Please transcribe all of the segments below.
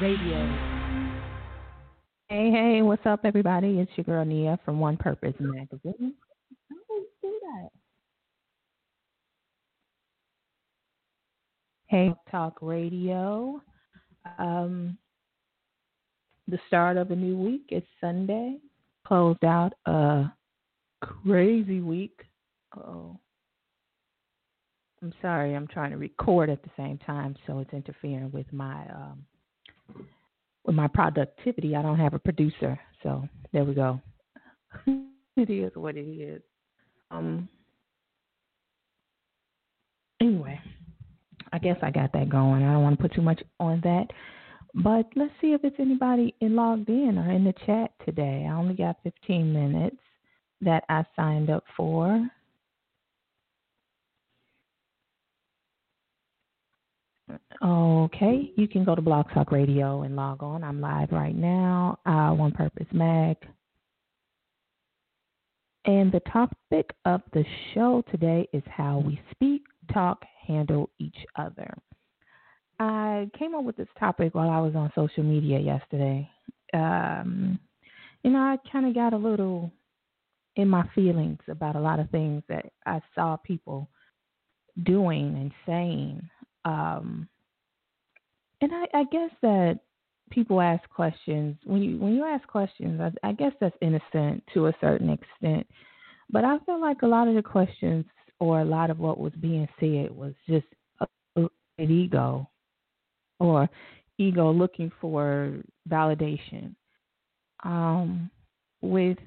Radio. Hey, hey, what's up, everybody? It's your girl Nia from One Purpose Magazine. How do that? Hey, Talk Radio. Um, the start of a new week It's Sunday. Closed out a crazy week. Oh, I'm sorry. I'm trying to record at the same time, so it's interfering with my um, with my productivity, I don't have a producer. So there we go. it is what it is. Um. Anyway, I guess I got that going. I don't want to put too much on that. But let's see if it's anybody in logged in or in the chat today. I only got 15 minutes that I signed up for. Okay, you can go to Blog Talk Radio and log on. I'm live right now. Uh, One Purpose Mag. And the topic of the show today is how we speak, talk, handle each other. I came up with this topic while I was on social media yesterday. Um, you know, I kind of got a little in my feelings about a lot of things that I saw people doing and saying um, and I, I guess that people ask questions when you when you ask questions. I, I guess that's innocent to a certain extent, but I feel like a lot of the questions or a lot of what was being said was just an ego or ego looking for validation. Um, with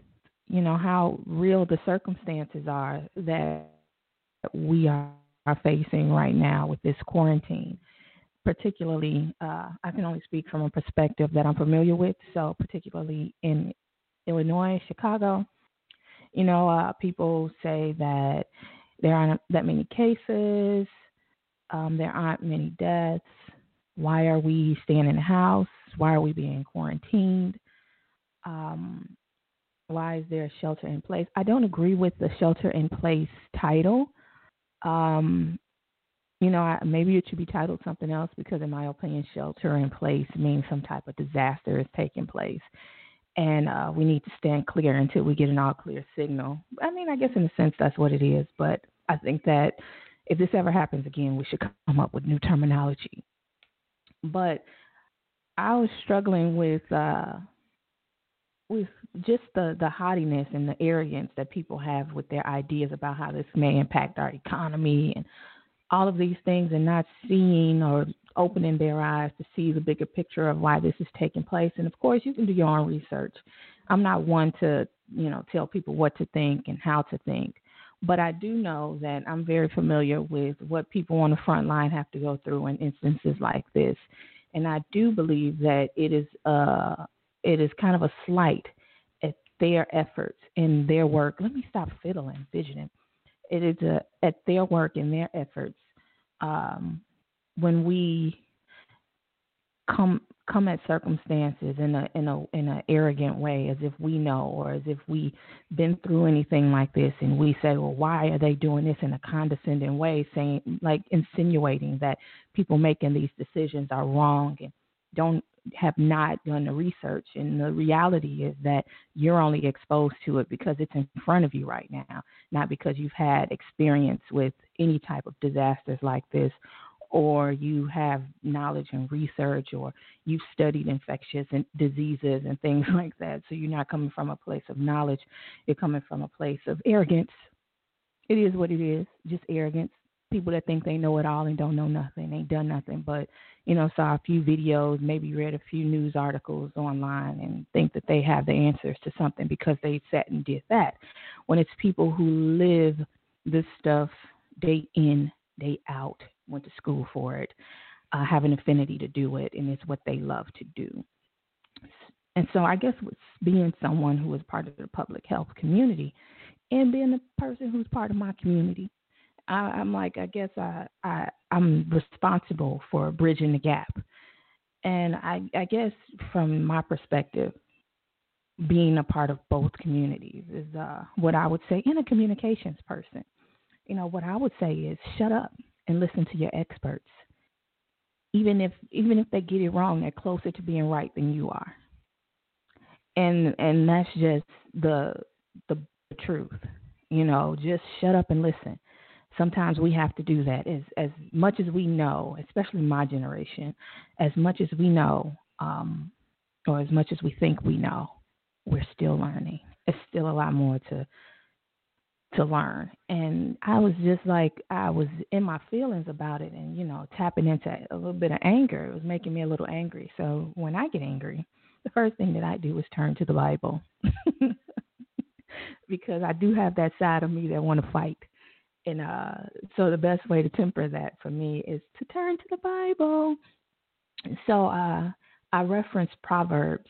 you know how real the circumstances are that we are are facing right now with this quarantine. Particularly, uh, I can only speak from a perspective that I'm familiar with. So, particularly in Illinois, Chicago, you know, uh, people say that there aren't that many cases, um, there aren't many deaths. Why are we staying in the house? Why are we being quarantined? Um, why is there a shelter in place? I don't agree with the shelter in place title um, you know, I, maybe it should be titled something else because, in my opinion, shelter in place means some type of disaster is taking place. And uh, we need to stand clear until we get an all clear signal. I mean, I guess in a sense that's what it is. But I think that if this ever happens again, we should come up with new terminology. But I was struggling with uh, with just the the haughtiness and the arrogance that people have with their ideas about how this may impact our economy and all of these things and not seeing or opening their eyes to see the bigger picture of why this is taking place. And of course you can do your own research. I'm not one to you know tell people what to think and how to think but i do know that i'm very familiar with what people on the front line have to go through in instances like this. And i do believe that it is uh it is kind of a slight at their efforts in their work. Let me stop fiddling, fidgeting. It is a, at their work and their efforts um, when we come come at circumstances in a in a in an arrogant way, as if we know or as if we've been through anything like this, and we say, well, why are they doing this in a condescending way, saying like insinuating that people making these decisions are wrong and don't have not done the research. And the reality is that you're only exposed to it because it's in front of you right now, not because you've had experience with any type of disasters like this or you have knowledge and research or you've studied infectious diseases and things like that. So you're not coming from a place of knowledge, you're coming from a place of arrogance. It is what it is, just arrogance people that think they know it all and don't know nothing, ain't done nothing, but you know, saw a few videos, maybe read a few news articles online and think that they have the answers to something because they sat and did that. When it's people who live this stuff day in, day out, went to school for it. uh, have an affinity to do it, and it's what they love to do. And so, I guess with being someone who is part of the public health community, and being a person who's part of my community, I, I'm like, I guess I, I I'm responsible for bridging the gap. And I, I guess from my perspective, being a part of both communities is uh, what I would say in a communications person. You know, what I would say is shut up and listen to your experts. Even if even if they get it wrong, they're closer to being right than you are. And and that's just the, the truth. You know, just shut up and listen. Sometimes we have to do that. As as much as we know, especially my generation, as much as we know, um, or as much as we think we know, we're still learning. It's still a lot more to to learn. And I was just like I was in my feelings about it and, you know, tapping into a little bit of anger. It was making me a little angry. So when I get angry, the first thing that I do is turn to the Bible. because I do have that side of me that want to fight. And uh so the best way to temper that for me is to turn to the Bible. So uh I reference Proverbs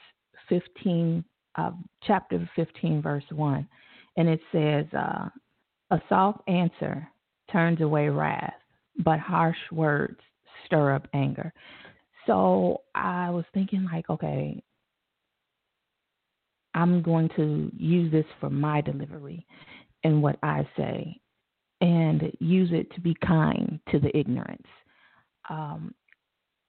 15 uh, chapter 15, verse 1. And it says, uh, A soft answer turns away wrath, but harsh words stir up anger. So I was thinking, like, okay, I'm going to use this for my delivery and what I say and use it to be kind to the ignorance. Um,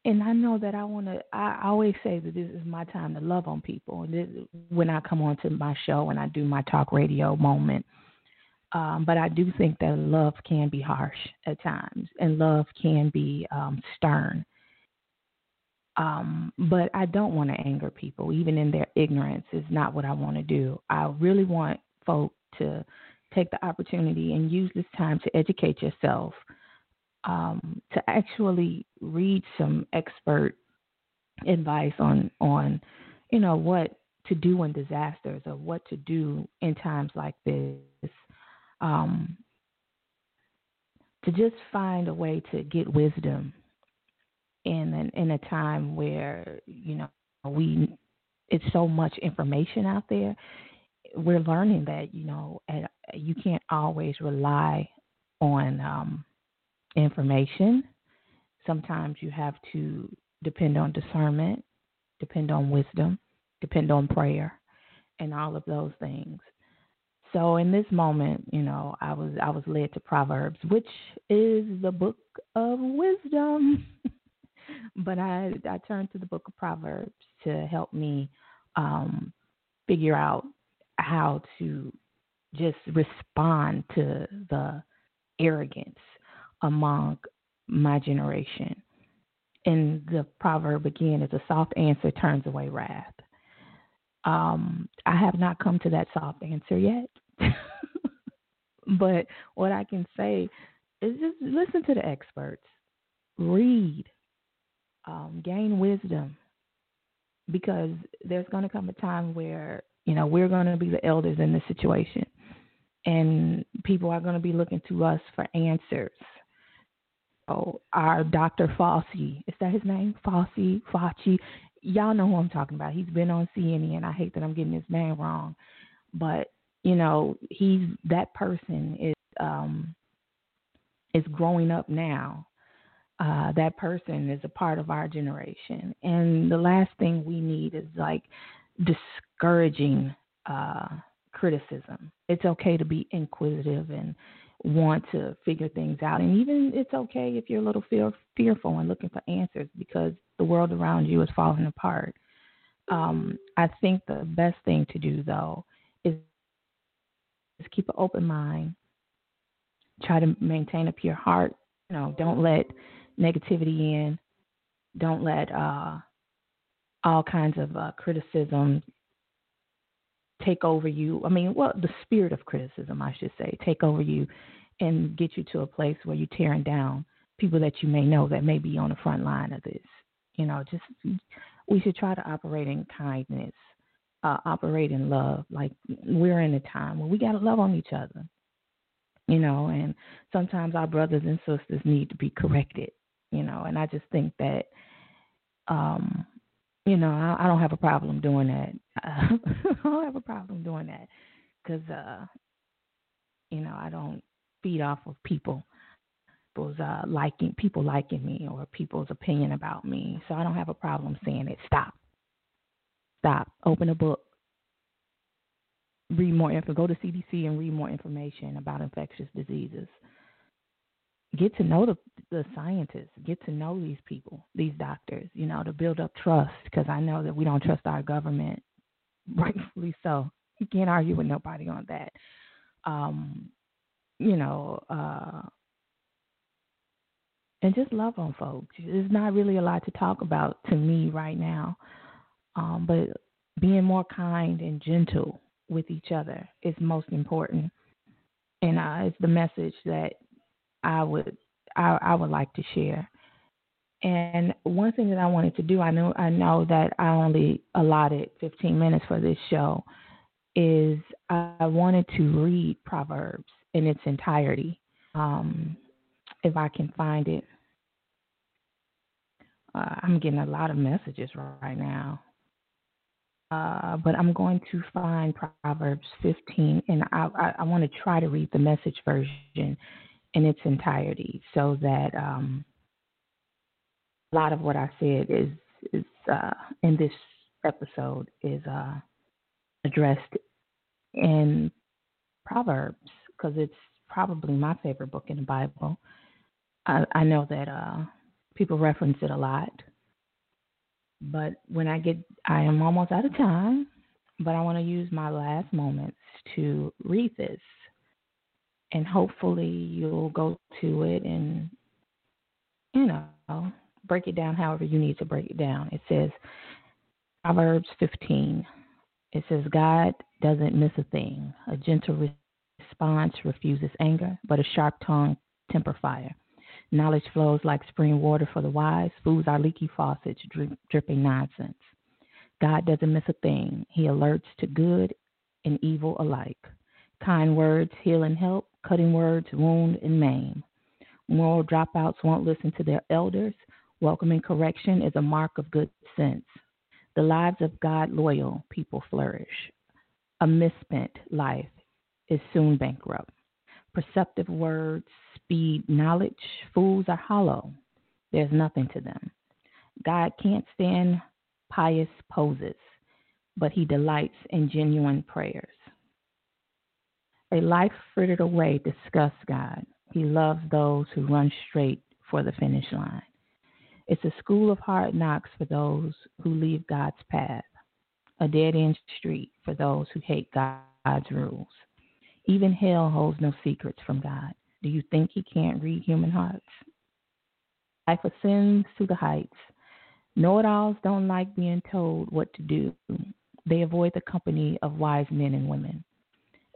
and I know that I want to. I always say that this is my time to love on people. And this, when I come on to my show and I do my talk radio moment, um, but I do think that love can be harsh at times, and love can be um, stern. Um, but I don't want to anger people, even in their ignorance. Is not what I want to do. I really want folk to take the opportunity and use this time to educate yourself um, to actually read some expert advice on on you know what to do in disasters or what to do in times like this um, to just find a way to get wisdom in an, in a time where you know we it's so much information out there we're learning that you know you can't always rely on um, information. Sometimes you have to depend on discernment, depend on wisdom, depend on prayer, and all of those things. So in this moment, you know, I was I was led to Proverbs, which is the book of wisdom. but I I turned to the book of Proverbs to help me um, figure out how to just respond to the arrogance among my generation. And the proverb again is a soft answer turns away wrath. Um, I have not come to that soft answer yet. but what I can say is just listen to the experts, read, um, gain wisdom, because there's going to come a time where you know we're going to be the elders in this situation, and people are going to be looking to us for answers oh, our Dr. Fauci. Is that his name? Fauci, Fauci. Y'all know who I'm talking about. He's been on CNN. I hate that I'm getting his name wrong, but you know, he's that person is um is growing up now. Uh, that person is a part of our generation, and the last thing we need is like discouraging uh, criticism. It's okay to be inquisitive and want to figure things out. And even it's okay if you're a little fear, fearful and looking for answers because the world around you is falling apart. Um, I think the best thing to do, though, is, is keep an open mind. Try to maintain a pure heart. You know, don't let negativity in. Don't let uh, all kinds of uh, criticism take over you. I mean, well, the spirit of criticism, I should say, take over you and get you to a place where you're tearing down people that you may know that may be on the front line of this. You know, just we should try to operate in kindness, uh, operate in love. Like we're in a time where we got to love on each other. You know, and sometimes our brothers and sisters need to be corrected. you know, and I just think that, um, you know, I, I don't have a problem doing that. I don't have a problem doing that because, uh, you know, I don't feed off of people people's uh, liking people liking me or people's opinion about me. So I don't have a problem saying it. Stop. Stop. Open a book. Read more info. Go to CDC and read more information about infectious diseases. Get to know the the scientists. Get to know these people, these doctors. You know, to build up trust. Because I know that we don't trust our government, rightfully so. You can't argue with nobody on that. Um, you know, uh, and just love on folks. There's not really a lot to talk about to me right now, um, but being more kind and gentle with each other is most important, and uh, it's the message that I would I, I would like to share. And one thing that I wanted to do, I know I know that I only allotted 15 minutes for this show, is I wanted to read Proverbs in its entirety. Um, if I can find it. Uh, I'm getting a lot of messages right now. Uh, but I'm going to find Proverbs 15, and I, I, I want to try to read the message version in its entirety so that um, a lot of what I said is, is uh, in this episode is uh, addressed in Proverbs because it's probably my favorite book in the Bible. I, I know that uh, people reference it a lot, but when I get, I am almost out of time, but I want to use my last moments to read this, and hopefully you'll go to it and, you know, break it down however you need to break it down. It says Proverbs 15. It says God doesn't miss a thing. A gentle response refuses anger, but a sharp tongue temper fire. Knowledge flows like spring water for the wise. Fools are leaky faucets, drip, dripping nonsense. God doesn't miss a thing. He alerts to good and evil alike. Kind words heal and help. Cutting words wound and maim. Moral dropouts won't listen to their elders. Welcoming correction is a mark of good sense. The lives of God loyal people flourish. A misspent life is soon bankrupt. Perceptive words speed knowledge. Fools are hollow. There's nothing to them. God can't stand pious poses, but he delights in genuine prayers. A life frittered away disgusts God. He loves those who run straight for the finish line. It's a school of hard knocks for those who leave God's path, a dead end street for those who hate God's rules. Even hell holds no secrets from God. Do you think he can't read human hearts? Life ascends to the heights. Know it alls don't like being told what to do. They avoid the company of wise men and women.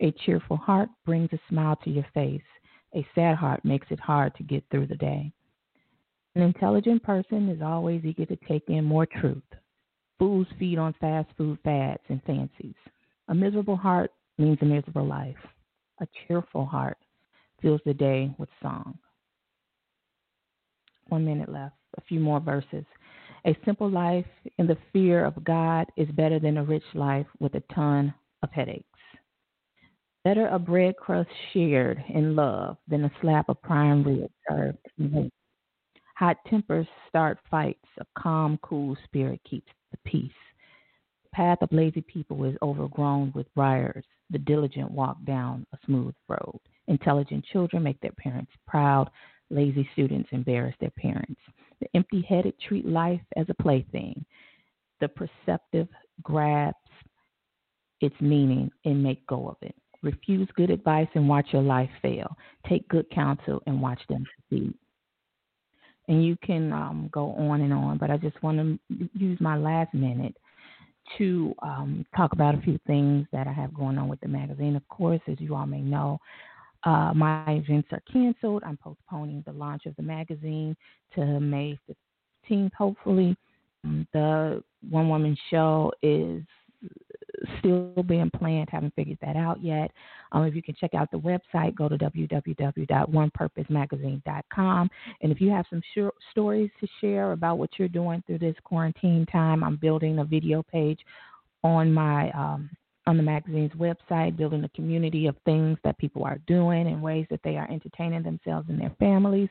A cheerful heart brings a smile to your face. A sad heart makes it hard to get through the day. An intelligent person is always eager to take in more truth. Fools feed on fast food fads and fancies. A miserable heart means a miserable life. A cheerful heart fills the day with song. One minute left, a few more verses. A simple life in the fear of God is better than a rich life with a ton of headaches. Better a bread crust shared in love than a slap of prime rib served in hate. Hot tempers start fights. A calm, cool spirit keeps the peace. The path of lazy people is overgrown with briars the diligent walk down a smooth road. Intelligent children make their parents proud. Lazy students embarrass their parents. The empty headed treat life as a plaything. The perceptive grasp its meaning and make go of it. Refuse good advice and watch your life fail. Take good counsel and watch them succeed. And you can um, go on and on, but I just want to use my last minute to um, talk about a few things that I have going on with the magazine. Of course, as you all may know, uh, my events are canceled. I'm postponing the launch of the magazine to May 15th, hopefully. Um, the one woman show is still being planned. Haven't figured that out yet. Um, if you can check out the website, go to www.onepurposemagazine.com. And if you have some sh- stories to share about what you're doing through this quarantine time, I'm building a video page on my um, on the magazine's website, building a community of things that people are doing and ways that they are entertaining themselves and their families.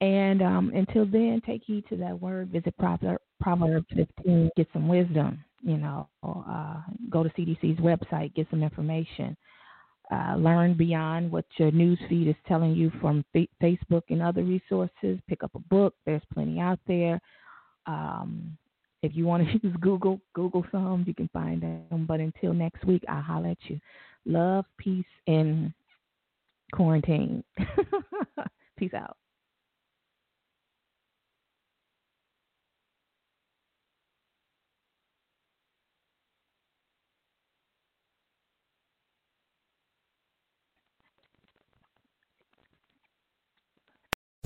And um, until then, take heed to that word. Visit Proverbs 15, get some wisdom. You know, uh, go to CDC's website, get some information. Uh, learn beyond what your news feed is telling you from fa- Facebook and other resources. Pick up a book. There's plenty out there. Um, if you want to use Google, Google some. You can find them. But until next week, I'll holler at you. Love, peace, and quarantine. peace out.